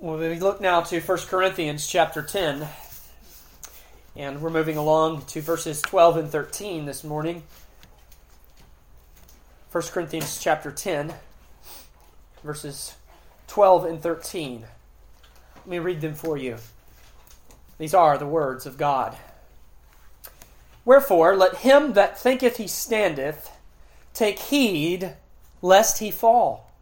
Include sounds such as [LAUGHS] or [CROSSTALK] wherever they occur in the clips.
Well, we look now to 1 Corinthians chapter 10, and we're moving along to verses 12 and 13 this morning. 1 Corinthians chapter 10, verses 12 and 13. Let me read them for you. These are the words of God. Wherefore, let him that thinketh he standeth take heed lest he fall.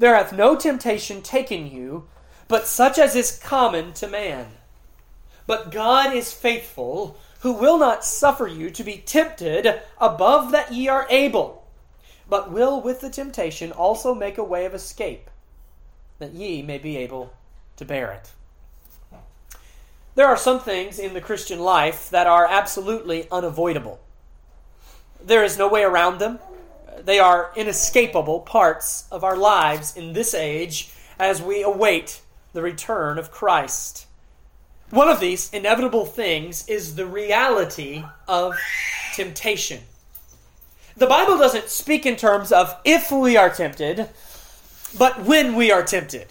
There hath no temptation taken you but such as is common to man. But God is faithful, who will not suffer you to be tempted above that ye are able, but will with the temptation also make a way of escape, that ye may be able to bear it. There are some things in the Christian life that are absolutely unavoidable. There is no way around them. They are inescapable parts of our lives in this age as we await the return of Christ. One of these inevitable things is the reality of temptation. The Bible doesn't speak in terms of if we are tempted, but when we are tempted.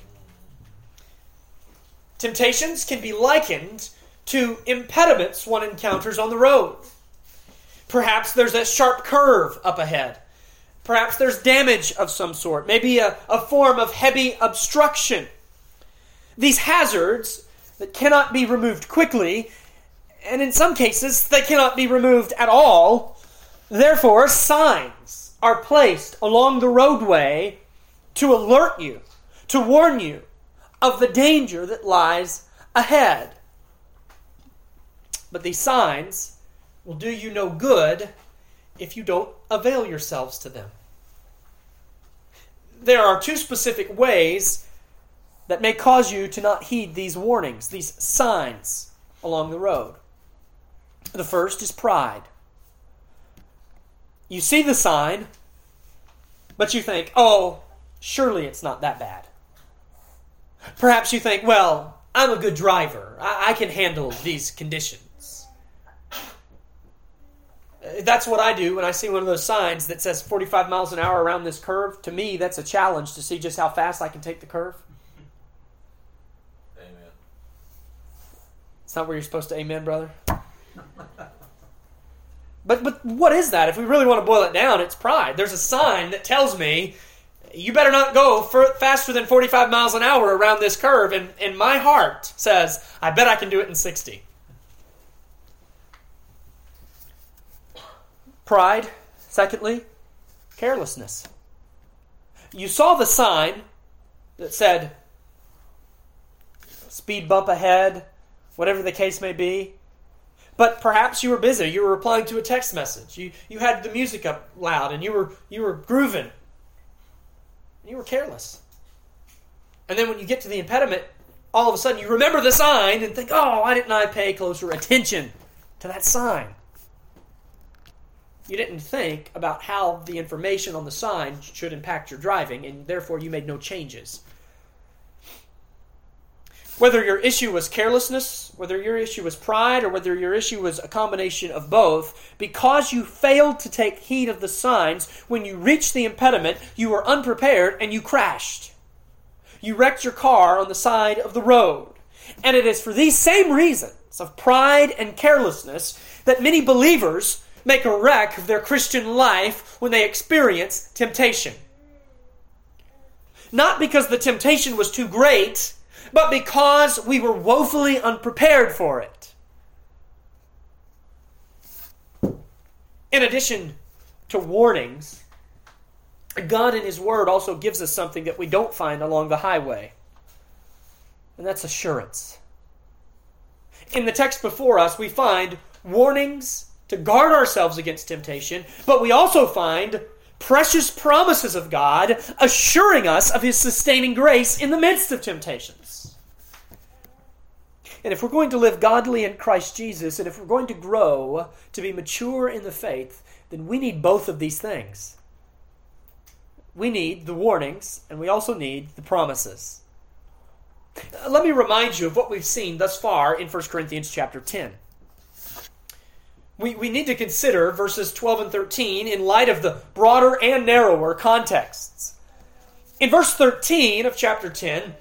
Temptations can be likened to impediments one encounters on the road. Perhaps there's a sharp curve up ahead. Perhaps there's damage of some sort, maybe a, a form of heavy obstruction. These hazards that cannot be removed quickly, and in some cases, they cannot be removed at all. Therefore, signs are placed along the roadway to alert you, to warn you of the danger that lies ahead. But these signs will do you no good if you don't avail yourselves to them. There are two specific ways that may cause you to not heed these warnings, these signs along the road. The first is pride. You see the sign, but you think, oh, surely it's not that bad. Perhaps you think, well, I'm a good driver. I, I can handle these conditions. That's what I do when I see one of those signs that says 45 miles an hour around this curve. To me, that's a challenge to see just how fast I can take the curve. It's not where you're supposed to amen, brother. But but what is that? If we really want to boil it down, it's pride. There's a sign that tells me you better not go faster than 45 miles an hour around this curve, and, and my heart says, I bet I can do it in 60. Pride, secondly, carelessness. You saw the sign that said, speed bump ahead, whatever the case may be. But perhaps you were busy. You were replying to a text message. You, you had the music up loud and you were, you were grooving. And you were careless. And then when you get to the impediment, all of a sudden you remember the sign and think, oh, why didn't I pay closer attention to that sign? You didn't think about how the information on the sign should impact your driving, and therefore you made no changes. Whether your issue was carelessness, whether your issue was pride, or whether your issue was a combination of both, because you failed to take heed of the signs, when you reached the impediment, you were unprepared and you crashed. You wrecked your car on the side of the road. And it is for these same reasons of pride and carelessness that many believers make a wreck of their Christian life when they experience temptation. Not because the temptation was too great but because we were woefully unprepared for it. In addition to warnings, God in His Word also gives us something that we don't find along the highway, and that's assurance. In the text before us, we find warnings to guard ourselves against temptation, but we also find precious promises of God assuring us of His sustaining grace in the midst of temptations. And if we're going to live godly in Christ Jesus, and if we're going to grow to be mature in the faith, then we need both of these things. We need the warnings, and we also need the promises. Uh, let me remind you of what we've seen thus far in 1 Corinthians chapter 10 we, we need to consider verses 12 and 13 in light of the broader and narrower contexts. In verse 13 of chapter 10,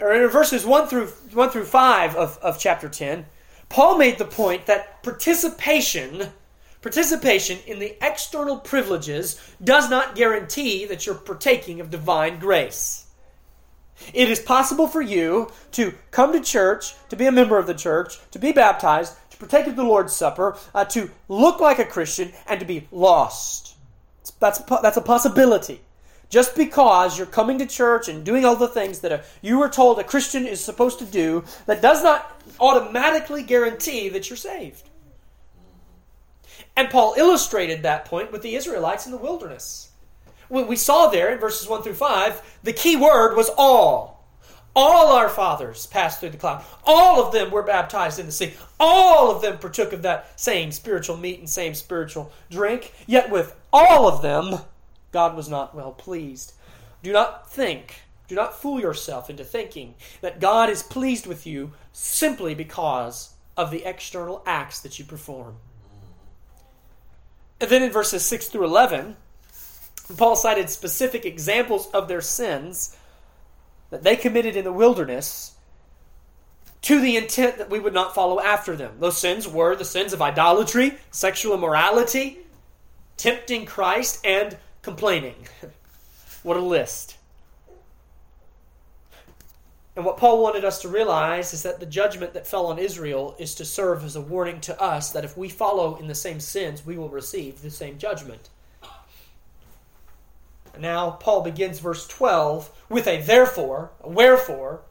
or in verses 1 through 1 through 5 of, of chapter 10, Paul made the point that participation participation in the external privileges does not guarantee that you're partaking of divine grace. It is possible for you to come to church, to be a member of the church, to be baptized, to partake of the Lord's Supper, uh, to look like a Christian, and to be lost. That's, that's a possibility. Just because you're coming to church and doing all the things that a, you were told a Christian is supposed to do, that does not automatically guarantee that you're saved. And Paul illustrated that point with the Israelites in the wilderness. We saw there in verses 1 through 5, the key word was all. All our fathers passed through the cloud. All of them were baptized in the sea. All of them partook of that same spiritual meat and same spiritual drink. Yet with all of them, God was not well pleased. Do not think, do not fool yourself into thinking that God is pleased with you simply because of the external acts that you perform. And then in verses 6 through 11, Paul cited specific examples of their sins that they committed in the wilderness to the intent that we would not follow after them. Those sins were the sins of idolatry, sexual immorality, tempting Christ, and complaining. [LAUGHS] what a list. And what Paul wanted us to realize is that the judgment that fell on Israel is to serve as a warning to us that if we follow in the same sins, we will receive the same judgment. And now, Paul begins verse 12 with a therefore, a wherefore,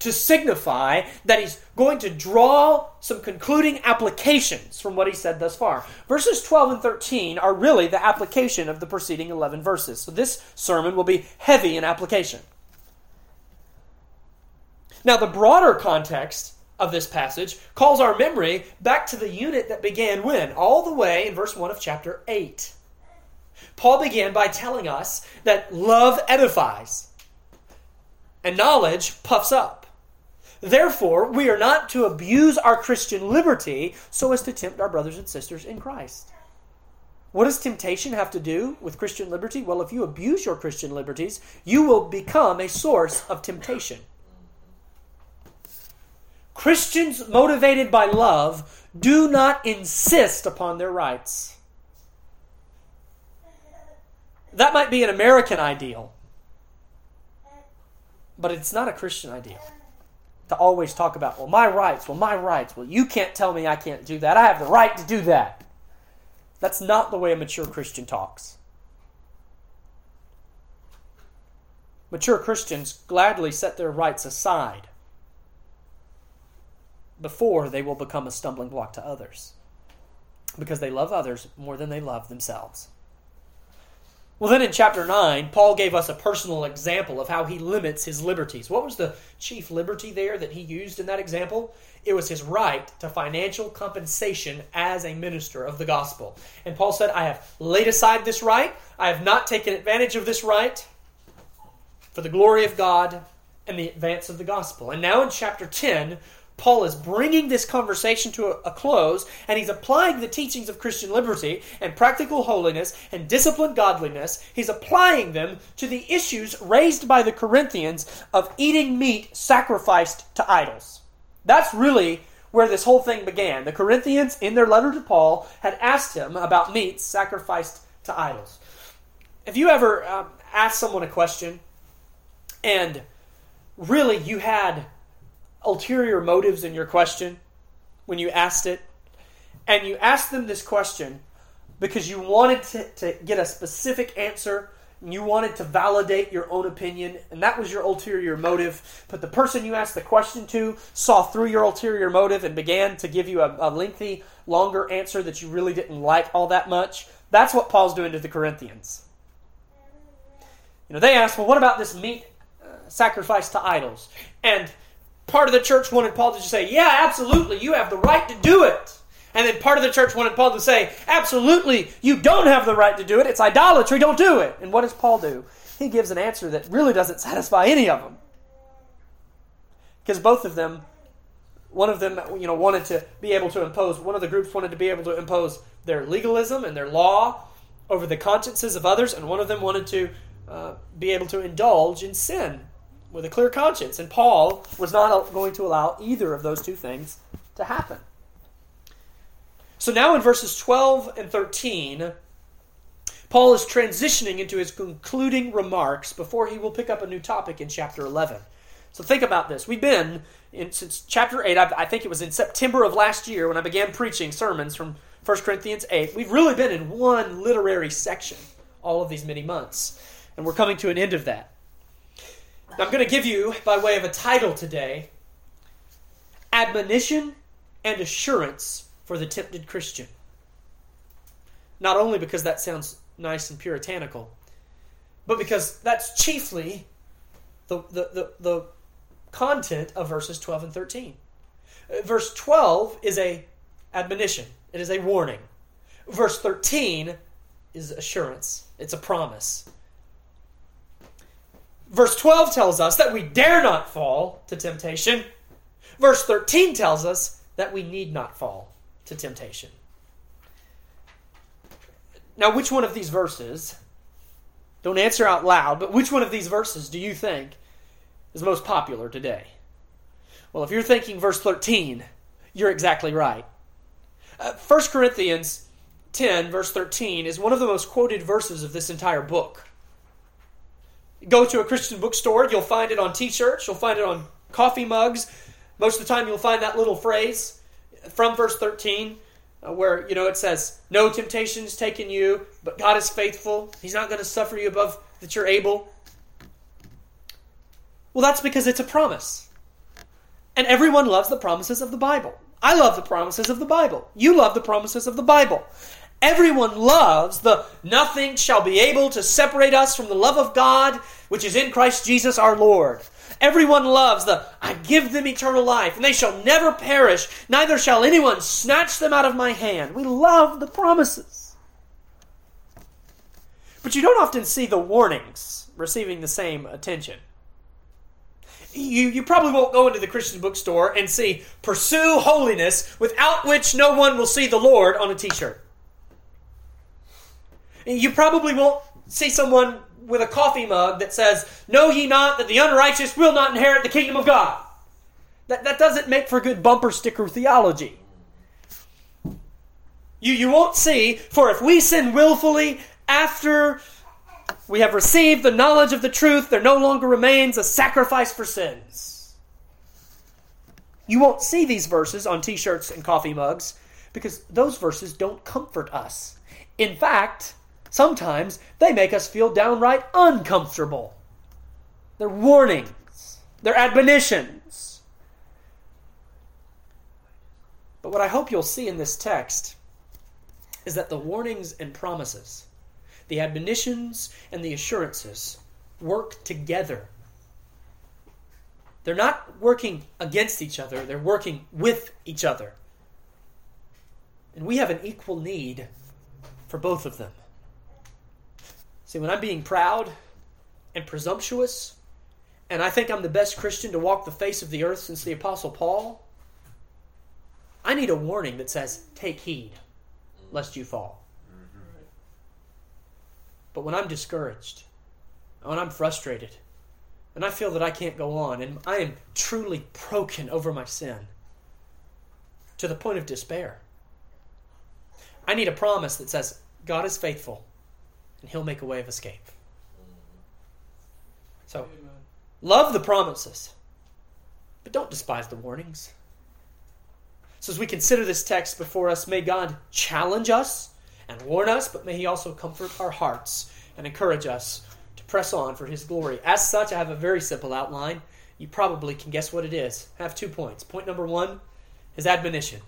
to signify that he's going to draw some concluding applications from what he said thus far. Verses 12 and 13 are really the application of the preceding 11 verses. So this sermon will be heavy in application. Now, the broader context of this passage calls our memory back to the unit that began when? All the way in verse 1 of chapter 8. Paul began by telling us that love edifies and knowledge puffs up. Therefore, we are not to abuse our Christian liberty so as to tempt our brothers and sisters in Christ. What does temptation have to do with Christian liberty? Well, if you abuse your Christian liberties, you will become a source of temptation. Christians motivated by love do not insist upon their rights. That might be an American ideal, but it's not a Christian ideal to always talk about, well, my rights, well, my rights. Well, you can't tell me I can't do that. I have the right to do that. That's not the way a mature Christian talks. Mature Christians gladly set their rights aside before they will become a stumbling block to others because they love others more than they love themselves. Well, then in chapter 9, Paul gave us a personal example of how he limits his liberties. What was the chief liberty there that he used in that example? It was his right to financial compensation as a minister of the gospel. And Paul said, I have laid aside this right, I have not taken advantage of this right for the glory of God and the advance of the gospel. And now in chapter 10, Paul is bringing this conversation to a, a, close, and he's applying the teachings of Christian liberty and practical holiness and disciplined godliness. He's applying them to the issues raised by the Corinthians of eating meat sacrificed to idols. That's really where this whole thing began. The Corinthians, in their letter to Paul, had asked him about meat sacrificed to idols. Have you ever um, asked someone a question, and really you had ulterior motives in your question when you asked it. And you asked them this question because you wanted to, to get a specific answer and you wanted to validate your own opinion, and that was your ulterior motive. But the person you asked the question to saw through your ulterior motive and began to give you a, a lengthy, longer answer that you really didn't like all that much. That's what Paul's doing to the Corinthians. You know, they asked, well, what about this meat uh, sacrificed to idols? And part of the church wanted Paul to just say, Yeah, absolutely, you have the right to do it. And then part of the church wanted Paul to say, Absolutely, you don't have the right to do it. It's idolatry, don't do it. And what does Paul do? He gives an answer that really doesn't satisfy any of them. Because both of them, one of them, you know, wanted to be able to impose, one of the groups wanted to be able to impose their legalism and their law over the consciences of others, and one of them wanted to uh, be able to indulge in sin with a clear conscience. And Paul was not going to allow either of those two things to happen. So now in verses 12 and 13, Paul is transitioning into his concluding remarks before he will pick up a new topic in chapter 11. So think about this. We've been in, since chapter 8, I, I think it was in September of last year when I began preaching sermons from 1 Corinthians 8. We've really been in one literary section all of these many months. And we're coming to an end of that. I'm going to give you, by way of a title today, Admonition and Assurance for the Tempted Christian. Not only because that sounds nice and puritanical, but because that's chiefly the, the, the, the content of verses 12 and 13. Uh, verse 12 is a admonition. It is a warning. Verse 13 is assurance. It's a promise. Verse 12 tells us that we dare not fall to temptation. Verse 13 tells us that we need not fall to temptation. Now, which one of these verses, don't answer out loud, but which one of these verses do you think is most popular today? Well, if you're thinking verse 13, you're exactly right. Uh, 1 Corinthians 10, verse 13, is one of the most quoted verses of this entire book. Go to a Christian bookstore, you'll find it on t shirts, you'll find it on coffee mugs. Most of the time, you'll find that little phrase from verse 13 uh, where, you know, it says, No temptation taken you, but God is faithful. He's not going to suffer you above that you're able. Well, that's because it's a promise. And everyone loves the promises of the Bible. I love the promises of the Bible. You love the promises of the Bible. Everyone loves the nothing shall be able to separate us from the love of God which is in Christ Jesus our Lord. Everyone loves the I give them eternal life, and they shall never perish, neither shall anyone snatch them out of my hand. We love the promises. But you don't often see the warnings receiving the same attention you, you probably won't go into the Christian bookstore and see pursue holiness without which no one will see the Lord on a t shirt. You probably won't see someone with a coffee mug that says, Know ye not that the unrighteous will not inherit the kingdom of God. That, that doesn't make for good bumper sticker theology. You, you won't see, for if we sin willfully after we have received the knowledge of the truth. There no longer remains a sacrifice for sins. You won't see these verses on t shirts and coffee mugs because those verses don't comfort us. In fact, sometimes they make us feel downright uncomfortable. They're warnings, they're admonitions. But what I hope you'll see in this text is that the warnings and promises the admonitions and the assurances work together. They're not working against each other, they're working with each other. And we have an equal need for both of them. See, when I'm being proud and presumptuous, and I think I'm the best Christian to walk the face of the earth since the Apostle Paul, I need a warning that says, Take heed, lest you fall. But when I'm discouraged, when I'm frustrated, and I feel that I can't go on, and I am truly broken over my sin to the point of despair, I need a promise that says, God is faithful and He'll make a way of escape. Mm-hmm. So, love the promises, but don't despise the warnings. So, as we consider this text before us, may God challenge us and warn us, but may He also comfort our hearts and encourage us to press on for His glory. As such, I have a very simple outline. You probably can guess what it is. I have two points. Point number one is admonition.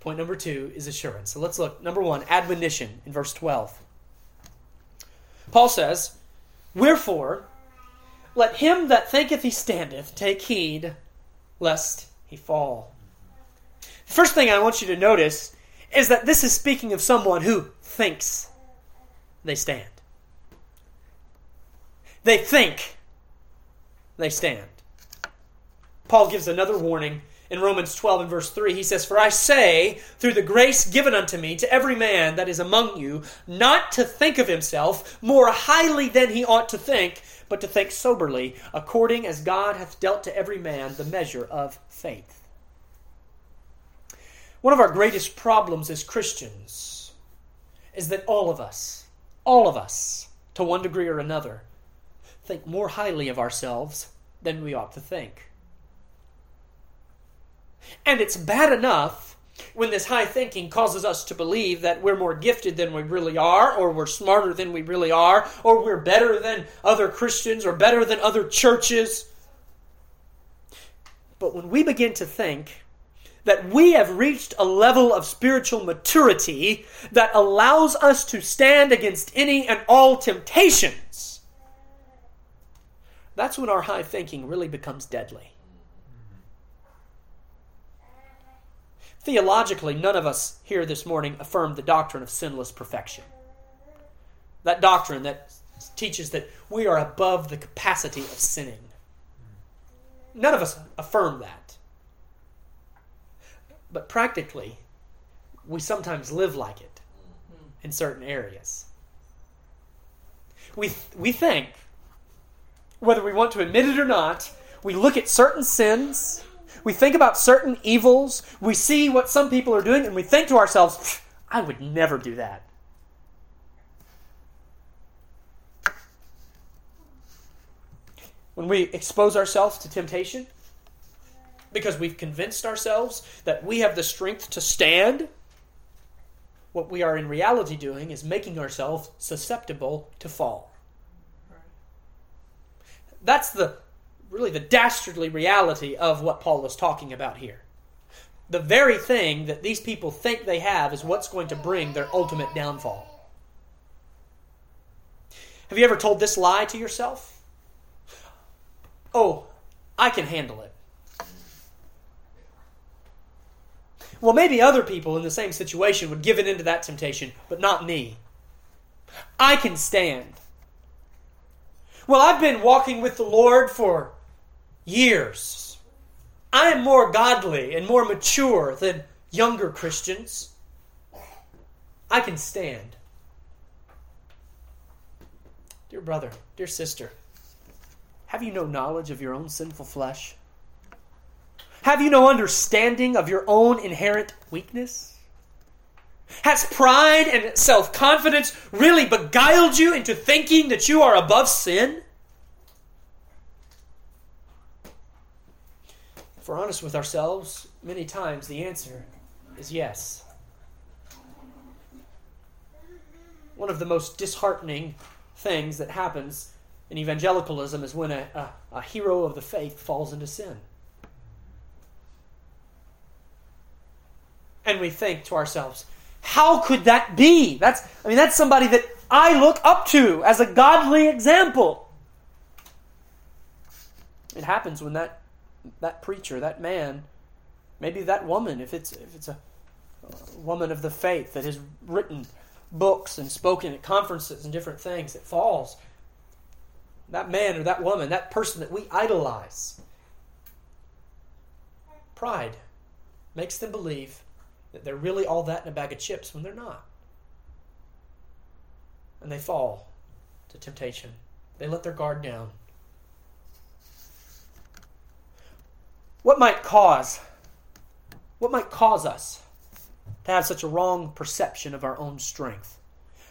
Point number two is assurance. So let's look. Number one, admonition in verse 12. Paul says, Wherefore, let him that thinketh he standeth take heed lest he fall. The first thing I want you to notice is that this is speaking of someone who thinks they stand. They think they stand. Paul gives another warning in Romans 12 and verse 3, he says, For I say, through the grace given unto me, to every man that is among you, not to think of himself more highly than he ought to think, but to think soberly, according as God hath dealt to every man the measure of faith. One of our greatest problems as Christians is that all of us, all of us, to one degree or another, think more highly of ourselves than we ought to think. And it's bad enough when this high thinking causes us to believe that we're more gifted than we really are, or we're smarter than we really are, or we're better than other Christians, or better than other churches. But when we begin to think that we have reached a level of spiritual maturity that allows us to stand against any and all temptations, that's when our high thinking really becomes deadly. Theologically, none of us here this morning affirm the doctrine of sinless perfection. That doctrine that teaches that we are above the capacity of sinning. None of us affirm that. But practically, we sometimes live like it in certain areas. We, we think, whether we want to admit it or not, we look at certain sins we think about certain evils, we see what some people are doing, and we think to ourselves, I would never do that. When we expose ourselves to temptation, because we've convinced ourselves that we have the strength to stand, what we are in reality doing is making ourselves susceptible to fall. That's the really the dastardly reality of what Paul is talking about here. The very thing that these people think they have is what's going to bring their ultimate downfall. Have you ever told this lie to yourself? Oh, I can handle it. Well, maybe other people in the same situation would give it into that temptation, but not me. I can stand. Well, I've been walking with the Lord for years. I am more godly and more mature than younger Christians. I can stand. Dear brother, dear sister, have you no knowledge of your own sinful flesh? Have you no understanding of your own inherent weakness? Has pride and self confidence really beguiled you into thinking that you are above sin? If we're honest with ourselves, many times the answer is yes. One of the most disheartening things that happens in evangelicalism is when a, a, a hero of the faith falls into sin. And we think to ourselves, how could that be? That's I mean that's somebody that I look up to as a godly example. It happens when that that preacher, that man, maybe that woman, if it's if it's a, woman of the faith that has written books and spoken at conferences and different things, it falls. That man or that woman, that person that we idolize. Pride makes them believe that they're really all that in a bag of chips when they're not. And they fall to temptation. They let their guard down. What might cause what might cause us to have such a wrong perception of our own strength?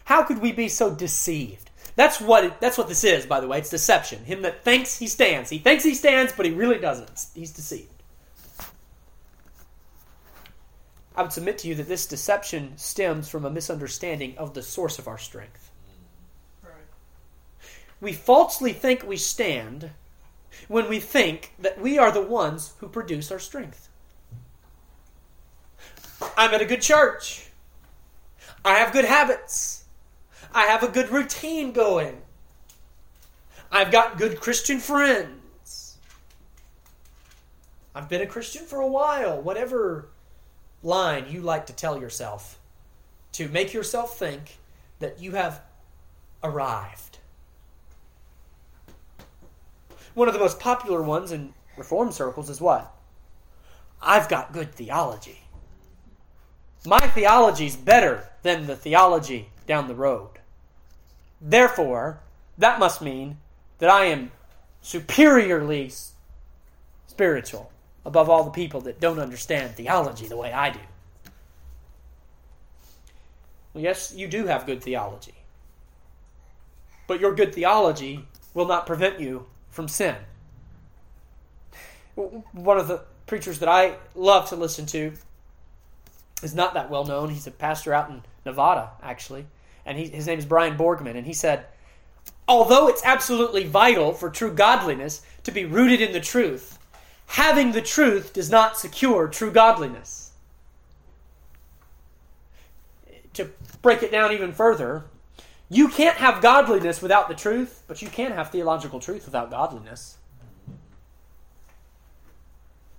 How could we be so deceived? That's what it, that's what this is, by the way. It's deception. Him that thinks he stands. He thinks he stands, but he really doesn't. He's deceived. I would submit to you that this deception stems from a misunderstanding of the source of our strength. We falsely think we stand when we think that we are the ones who produce our strength. I'm at a good church. I have good habits. I have a good routine going. I've got good Christian friends. I've been a Christian for a while. Whatever line you like to tell yourself to make yourself think that you have arrived. One of the most popular ones in reform circles is what? I've got good theology. My theology's better than the theology down the road. Therefore, that must mean that I am superiorly spiritual above all the people that don't understand theology the way I do. Well, yes, you do have good theology. But your good theology will not prevent you from sin. One of the preachers that I love to listen to is not that well known. He's a pastor out in Nevada, actually. And he, his name is Brian Borgman. And he said, Although it's absolutely vital for true godliness to be rooted in the truth, having the truth does not secure true godliness. To break it down even further, you can't have godliness without the truth, but you can have theological truth without godliness.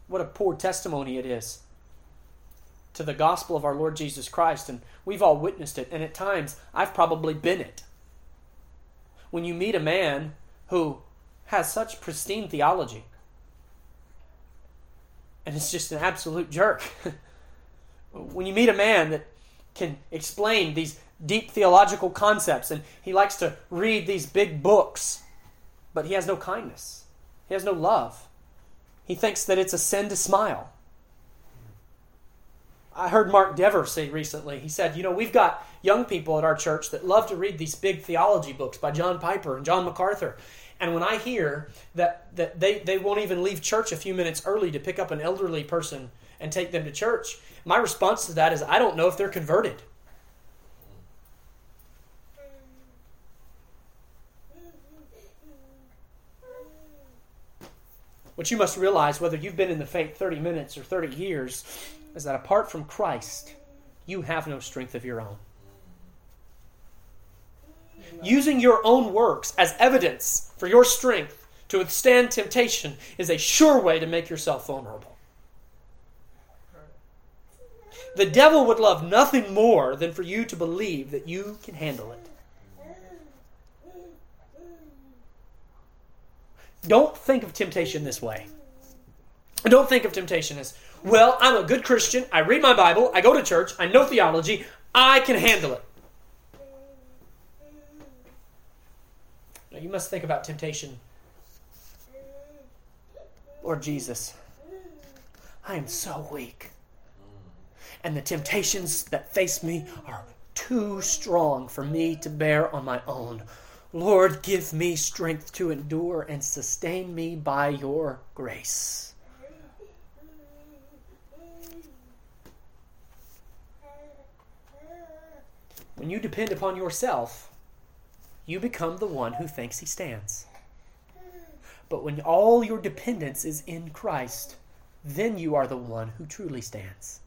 What a poor testimony it is to the gospel of our Lord Jesus Christ, and we've all witnessed it, and at times I've probably been it. When you meet a man who has such pristine theology, and it's just an absolute jerk. [LAUGHS] when you meet a man that can explain these deep theological concepts and he likes to read these big books, but he has no kindness, he has no love. He thinks that it's a sin to smile. I heard Mark Dever say recently, he said, You know, we've got young people at our church that love to read these big theology books by John Piper and John MacArthur. And when I hear that, that they, they won't even leave church a few minutes early to pick up an elderly person and take them to church, my response to that is I don't know if they're converted. What you must realize, whether you've been in the faith 30 minutes or 30 years, is that apart from Christ, you have no strength of your own. Using your own works as evidence for your strength to withstand temptation is a sure way to make yourself vulnerable. The devil would love nothing more than for you to believe that you can handle it. Don't think of temptation this way. Don't think of temptation as, well, I'm a good Christian. I read my Bible. I go to church. I know theology. I can handle it. Now, you must think about temptation. Lord Jesus, I am so weak. And the temptations that face me are too strong for me to bear on my own. Lord, give me strength to endure and sustain me by your grace. When you depend upon yourself, you become the one who thinks he stands. But when all your dependence is in Christ, then you are the one who truly stands.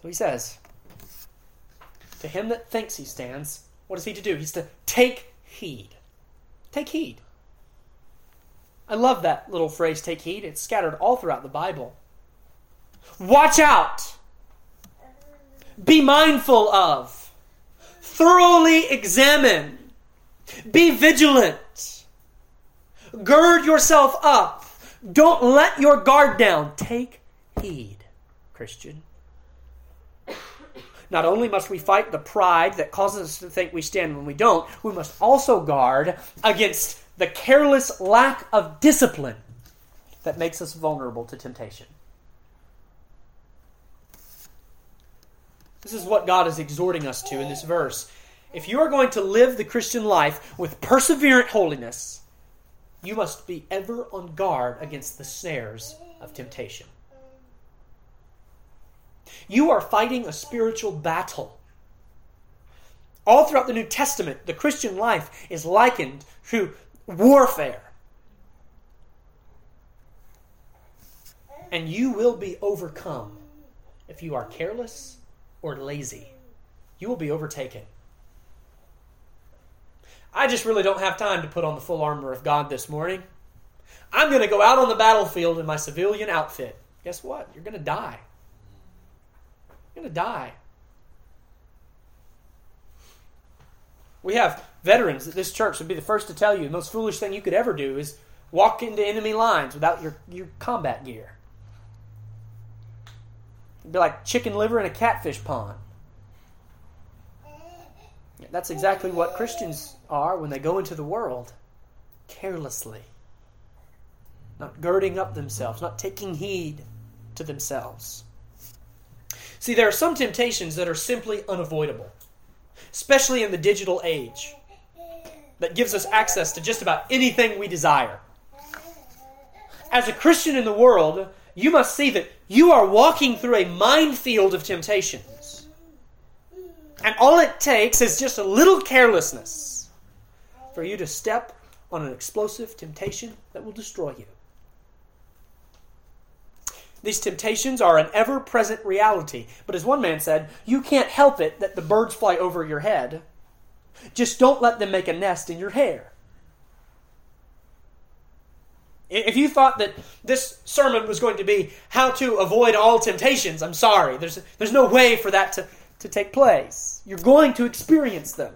So he says, to him that thinks he stands, what is he to do? He's to take heed. Take heed. I love that little phrase, take heed. It's scattered all throughout the Bible. Watch out. Be mindful of. Thoroughly examine. Be vigilant. Gird yourself up. Don't let your guard down. Take heed, Christian. Not only must we fight the pride that causes us to think we stand when we don't, we must also guard against the careless lack of discipline that makes us vulnerable to temptation. This is what God is exhorting us to in this verse. If you are going to live the Christian life with perseverant holiness, you must be ever on guard against the snares of temptation. You are fighting a spiritual battle. All throughout the New Testament, the Christian life is likened to warfare. And you will be overcome if you are careless or lazy. You will be overtaken. I just really don't have time to put on the full armor of God this morning. I'm going to go out on the battlefield in my civilian outfit. Guess what? You're going to die. You're going to die. We have veterans at this church would be the first to tell you the most foolish thing you could ever do is walk into enemy lines without your, your combat gear. It'd be like chicken liver in a catfish pond. That's exactly what Christians are when they go into the world carelessly, not girding up themselves, not taking heed to themselves. See, there are some temptations that are simply unavoidable, especially in the digital age that gives us access to just about anything we desire. As a Christian in the world, you must see that you are walking through a minefield of temptations. And all it takes is just a little carelessness for you to step on an explosive temptation that will destroy you. These temptations are an ever present reality. But as one man said, you can't help it that the birds fly over your head. Just don't let them make a nest in your hair. If you thought that this sermon was going to be how to avoid all temptations, I'm sorry. There's, there's no way for that to, to take place. You're going to experience them.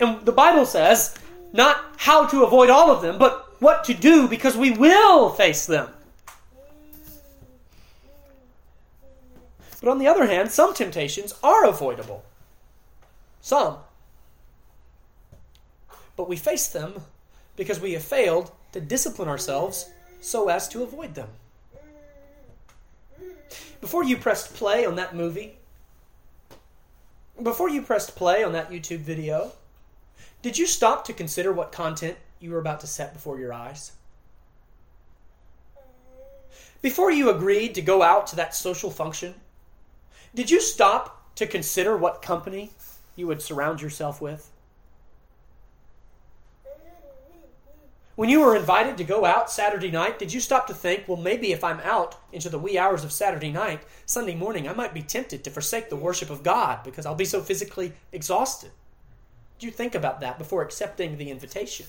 And the Bible says not how to avoid all of them, but what to do because we will face them. But on the other hand, some temptations are avoidable. Some. But we face them because we have failed to discipline ourselves so as to avoid them. Before you pressed play on that movie, before you pressed play on that YouTube video, did you stop to consider what content you were about to set before your eyes? Before you agreed to go out to that social function, did you stop to consider what company you would surround yourself with? When you were invited to go out Saturday night, did you stop to think, well, maybe if I'm out into the wee hours of Saturday night, Sunday morning, I might be tempted to forsake the worship of God because I'll be so physically exhausted? Did you think about that before accepting the invitation?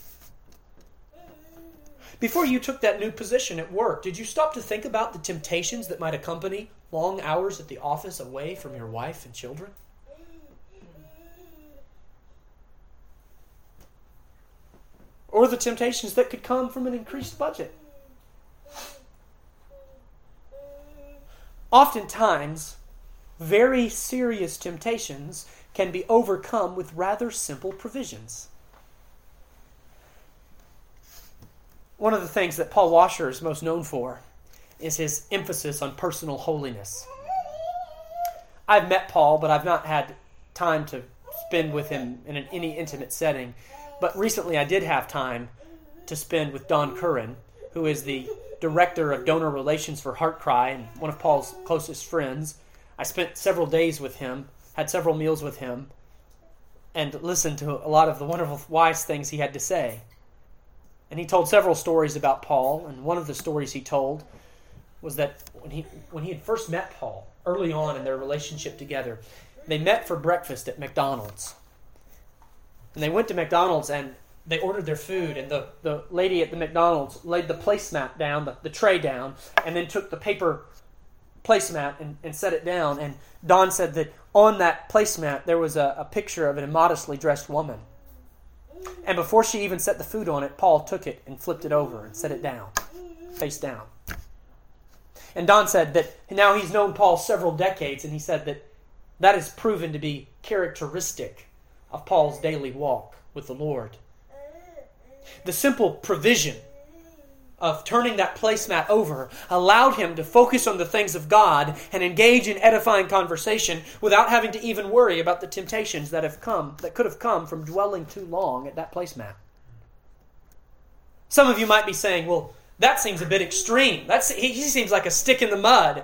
Before you took that new position at work, did you stop to think about the temptations that might accompany long hours at the office away from your wife and children? Or the temptations that could come from an increased budget? Oftentimes, very serious temptations can be overcome with rather simple provisions. One of the things that Paul Washer is most known for is his emphasis on personal holiness. I've met Paul, but I've not had time to spend with him in an, any intimate setting. But recently I did have time to spend with Don Currin, who is the director of donor relations for HeartCry and one of Paul's closest friends. I spent several days with him, had several meals with him, and listened to a lot of the wonderful, wise things he had to say. And he told several stories about Paul, and one of the stories he told was that when he when he had first met Paul early on in their relationship together, they met for breakfast at McDonald's. And they went to McDonald's and they ordered their food, and the, the lady at the McDonald's laid the placemat down, the, the tray down, and then took the paper placemat and, and set it down. And Don said that on that placemat there was a, a picture of an immodestly dressed woman. And before she even set the food on it, Paul took it and flipped it over and set it down, face down. And Don said that now he's known Paul several decades, and he said that that is proven to be characteristic of Paul's daily walk with the Lord. The simple provision of turning that placemat over allowed him to focus on the things of God and engage in edifying conversation without having to even worry about the temptations that have come that could have come from dwelling too long at that placemat. Some of you might be saying, "Well, that seems a bit extreme. That's he, he seems like a stick in the mud."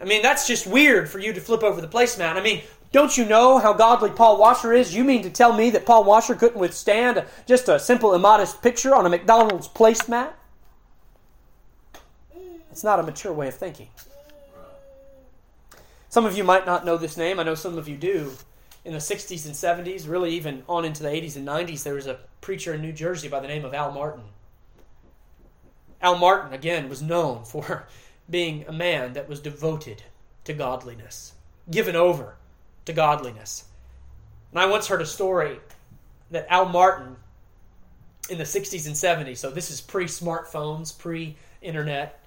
I mean, that's just weird for you to flip over the placemat. I mean, don't you know how godly Paul Washer is? You mean to tell me that Paul Washer couldn't withstand just a simple immodest picture on a McDonald's placemat? It's not a mature way of thinking. Some of you might not know this name. I know some of you do. In the 60s and 70s, really even on into the 80s and 90s, there was a preacher in New Jersey by the name of Al Martin. Al Martin, again, was known [LAUGHS] for being a man that was devoted to godliness, given over to godliness. And I once heard a story that Al Martin in the 60s and 70s, so this is pre smartphones, pre internet.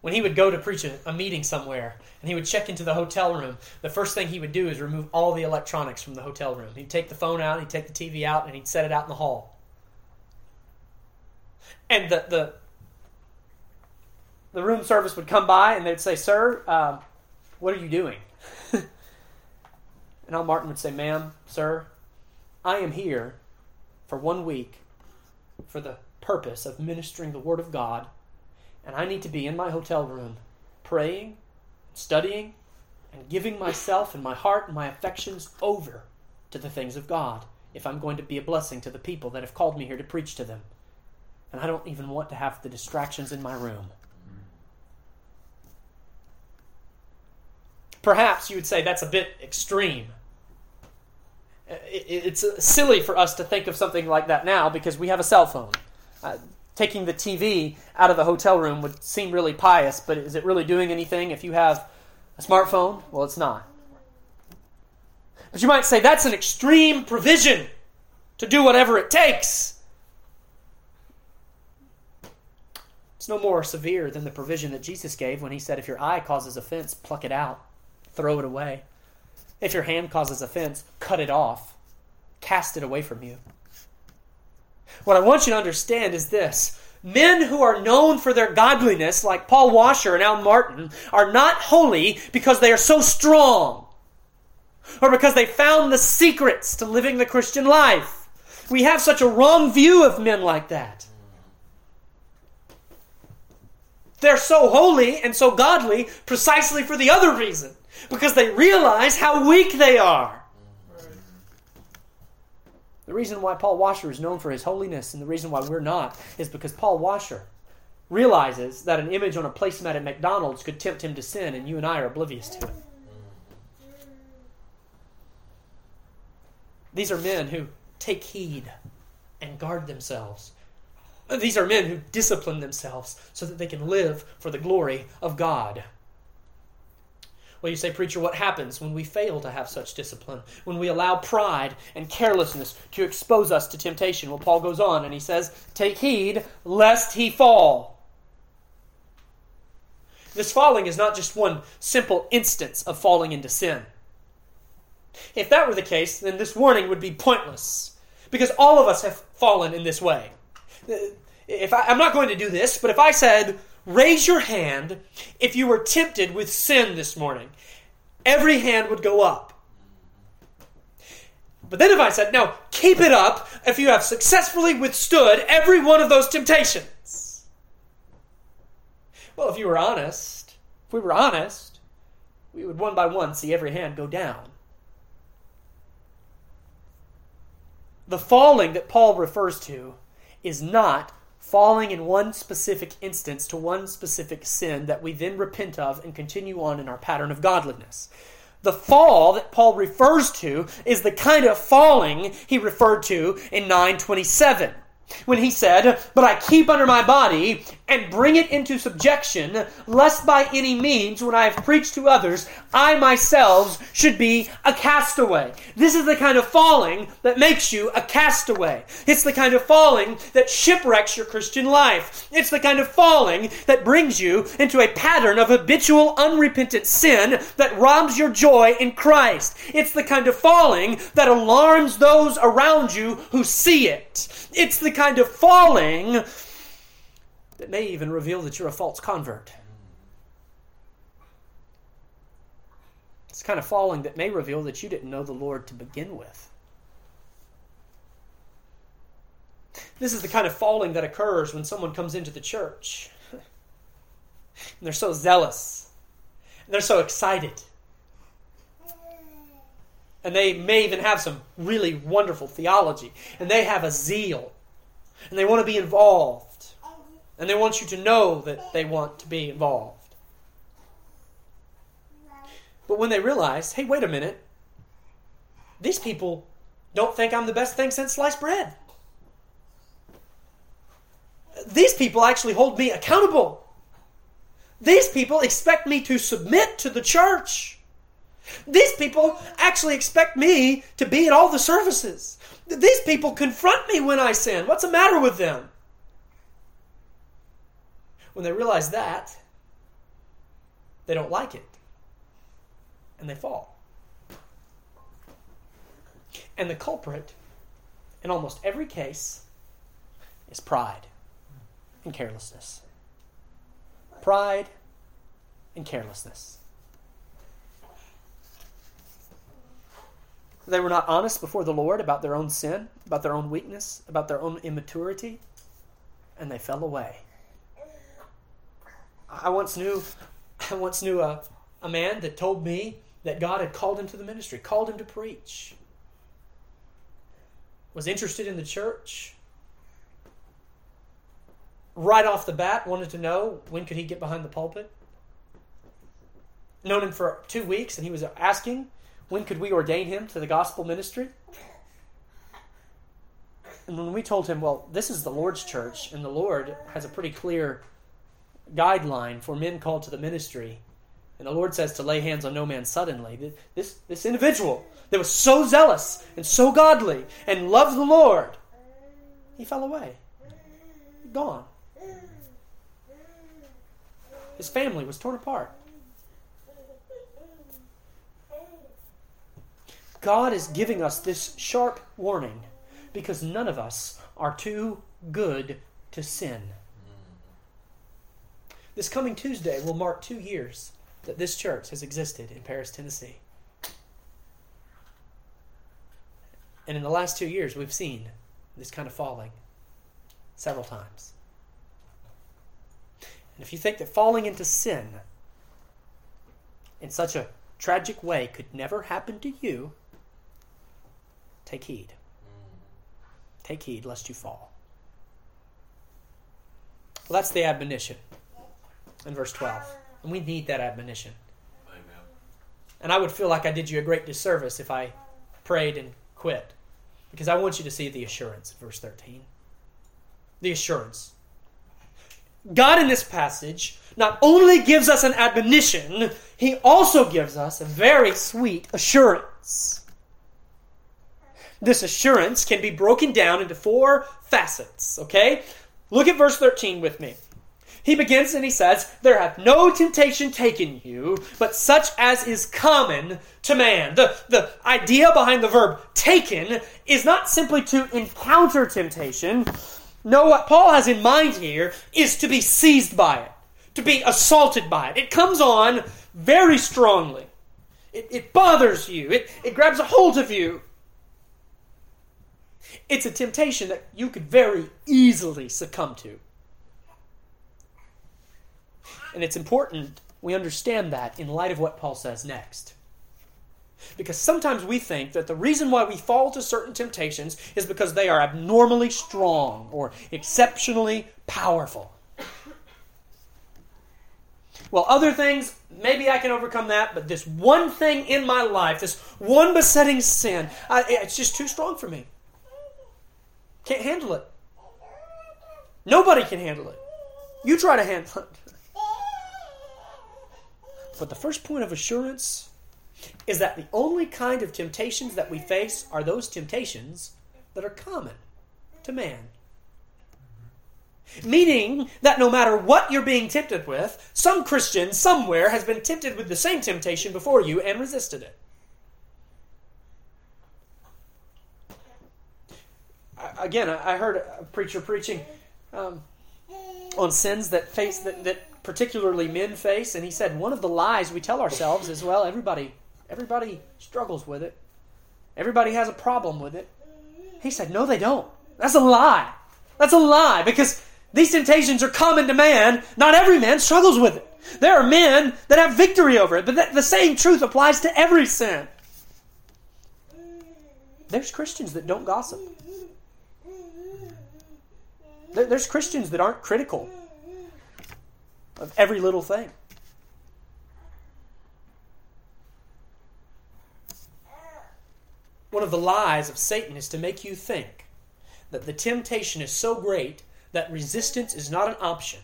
When he would go to preach a, a, meeting somewhere and he would check into the hotel room, the first thing he would do is remove all the electronics from the hotel room. He'd take the phone out, he'd take the TV out, and he'd set it out in the hall. And the, the, the room service would come by and they'd say, Sir, um, what are you doing? [LAUGHS] and Al Martin would say, Ma'am, sir, I am here for one week for the purpose of ministering the Word of God, and I need to be in my hotel room praying, studying, and giving myself and my heart and my affections over to the things of God if I'm going to be a blessing to the people that have called me here to preach to them. And I don't even want to have the distractions in my room. Perhaps you would say that's a bit extreme. It's silly for us to think of something like that now because we have a cell phone. Uh, taking the TV out of the hotel room would seem really pious, but is it really doing anything if you have a smartphone? Well, it's not. But you might say that's an extreme provision to do whatever it takes. It's no more severe than the provision that Jesus gave when he said, If your eye causes offense, pluck it out throw it away. If your hand causes offense, cut it off, cast it away from you. What I want you to understand is this men who are known for their godliness, like Paul Washer and Al Martin, are not holy because they are so strong or because they found the secrets to living the Christian life. We have such a wrong view of men like that. They're so holy and so godly precisely for the other reason because they realize how weak they are. The reason why Paul Washer is known for his holiness and the reason why we're not is because Paul Washer realizes that an image on a placemat at McDonald's could tempt him to sin, and you and I are oblivious to it. These are men who take heed and guard themselves. These are men who discipline themselves so that they can live for the glory of God. Well, you say, Preacher, what happens when we fail to have such discipline? When we allow pride and carelessness to expose us to temptation? Well, Paul goes on and he says, Take heed lest he fall. This falling is not just one simple instance of falling into sin. If that were the case, then this warning would be pointless, because all of us have fallen in this way. If I, I'm not going to do this, but if I said, Raise your hand if you were tempted with sin this morning. Every hand would go up. But then if I said, now keep it up if you have successfully withstood every one of those temptations. Well, if you were honest, if we were honest, we would one by one see every hand go down. The falling that Paul refers to is not falling in one specific instance to one specific sin that we then repent of and continue on in our pattern of godliness. The fall that Paul refers to is the kind of falling he referred to in 927 when he said, But I keep under my body and bring it into subjection, lest by any means, when I have preached to others, I myself should be a castaway. This is the kind of falling that makes you a castaway. It's the kind of falling that shipwrecks your Christian life. It's the kind of falling that brings you into a pattern of habitual, unrepentant sin that robs your joy in Christ. It's the kind of falling that alarms those around you who see it. It's the kind of falling that may even reveal that you're a false convert. It's kind of falling that may reveal that you didn't know the Lord to begin with. This is the kind of falling that occurs when someone comes into the church. And they're so zealous. And they're so excited. And they may even have some really wonderful theology. And they have a zeal. And they want to be involved. And they want you to know that they want to be involved. But when they realize, hey, wait a minute, these people don't think I'm the best thing since sliced bread. These people actually hold me accountable. These people expect me to submit to the church. These people actually expect me to be at all the services. These people confront me when I sin. What's the matter with them? When they realize that, they don't like it. And they fall. And the culprit, in almost every case, is pride and carelessness. Pride and carelessness. They were not honest before the Lord about their own sin, about their own weakness, about their own immaturity, and they fell away. I once knew [CLEARS THROAT] I once knew a, a man that told me that God had called him to the ministry, called him to preach, was interested in the church. Right off the bat, wanted to know when could he get behind the pulpit. Known him for two weeks, and he was asking when could we ordain him to the gospel ministry. And when we told him, well, this is the Lord's church, and the Lord has a pretty clear guideline for men called to the ministry. And the Lord says to lay hands on no man suddenly. This, this individual that was so zealous and so godly and loved the Lord, he fell away. Gone. His family was torn apart. God is giving us this sharp warning because none of us are too good to sin. This coming Tuesday will mark two years that this church has existed in Paris, Tennessee. And in the last two years, we've seen this kind of falling several times. And if you think that falling into sin in such a tragic way could never happen to you, take heed. Take heed lest you fall. Well, that's the admonition in verse 12. And we need that admonition. Amen. And I would feel like I did you a great disservice if I prayed and quit. Because I want you to see the assurance, verse 13. The assurance. God in this passage not only gives us an admonition, he also gives us a very sweet assurance. This assurance can be broken down into four facets, okay? Look at verse 13 with me. He begins and he says, There hath no temptation taken you, but such as is common to man. The, the idea behind the verb taken is not simply to encounter temptation. No, what Paul has in mind here is to be seized by it, to be assaulted by it. It comes on very strongly. It, it bothers you, it, it grabs a hold of you. It's a temptation that you could very easily succumb to. And it's important we understand that in light of what Paul says next. Because sometimes we think that the reason why we fall to certain temptations is because they are abnormally strong or exceptionally powerful. Well, other things, maybe I can overcome that, but this one thing in my life, this one besetting sin, I, it's just too strong for me. Can't handle it. Nobody can handle it. You try to handle it. But the first point of assurance is that the only kind of temptations that we face are those temptations that are common to man. Meaning that no matter what you're being tempted with, some Christian somewhere has been tempted with the same temptation before you and resisted it. Again, I heard a preacher preaching um, on sins that face that, that particularly men face. And he said one of the lies we tell ourselves is, well, everybody, everybody struggles with it. Everybody has a problem with it. He said, no, they don't. That's a lie. That's a lie because these temptations are common to man. Not every man struggles with it. There are men that have victory over it, but the same truth applies to every sin. There's Christians that don't gossip. There's Christians that aren't critical of every little thing. One of the lies of Satan is to make you think that the temptation is so great that resistance is not an option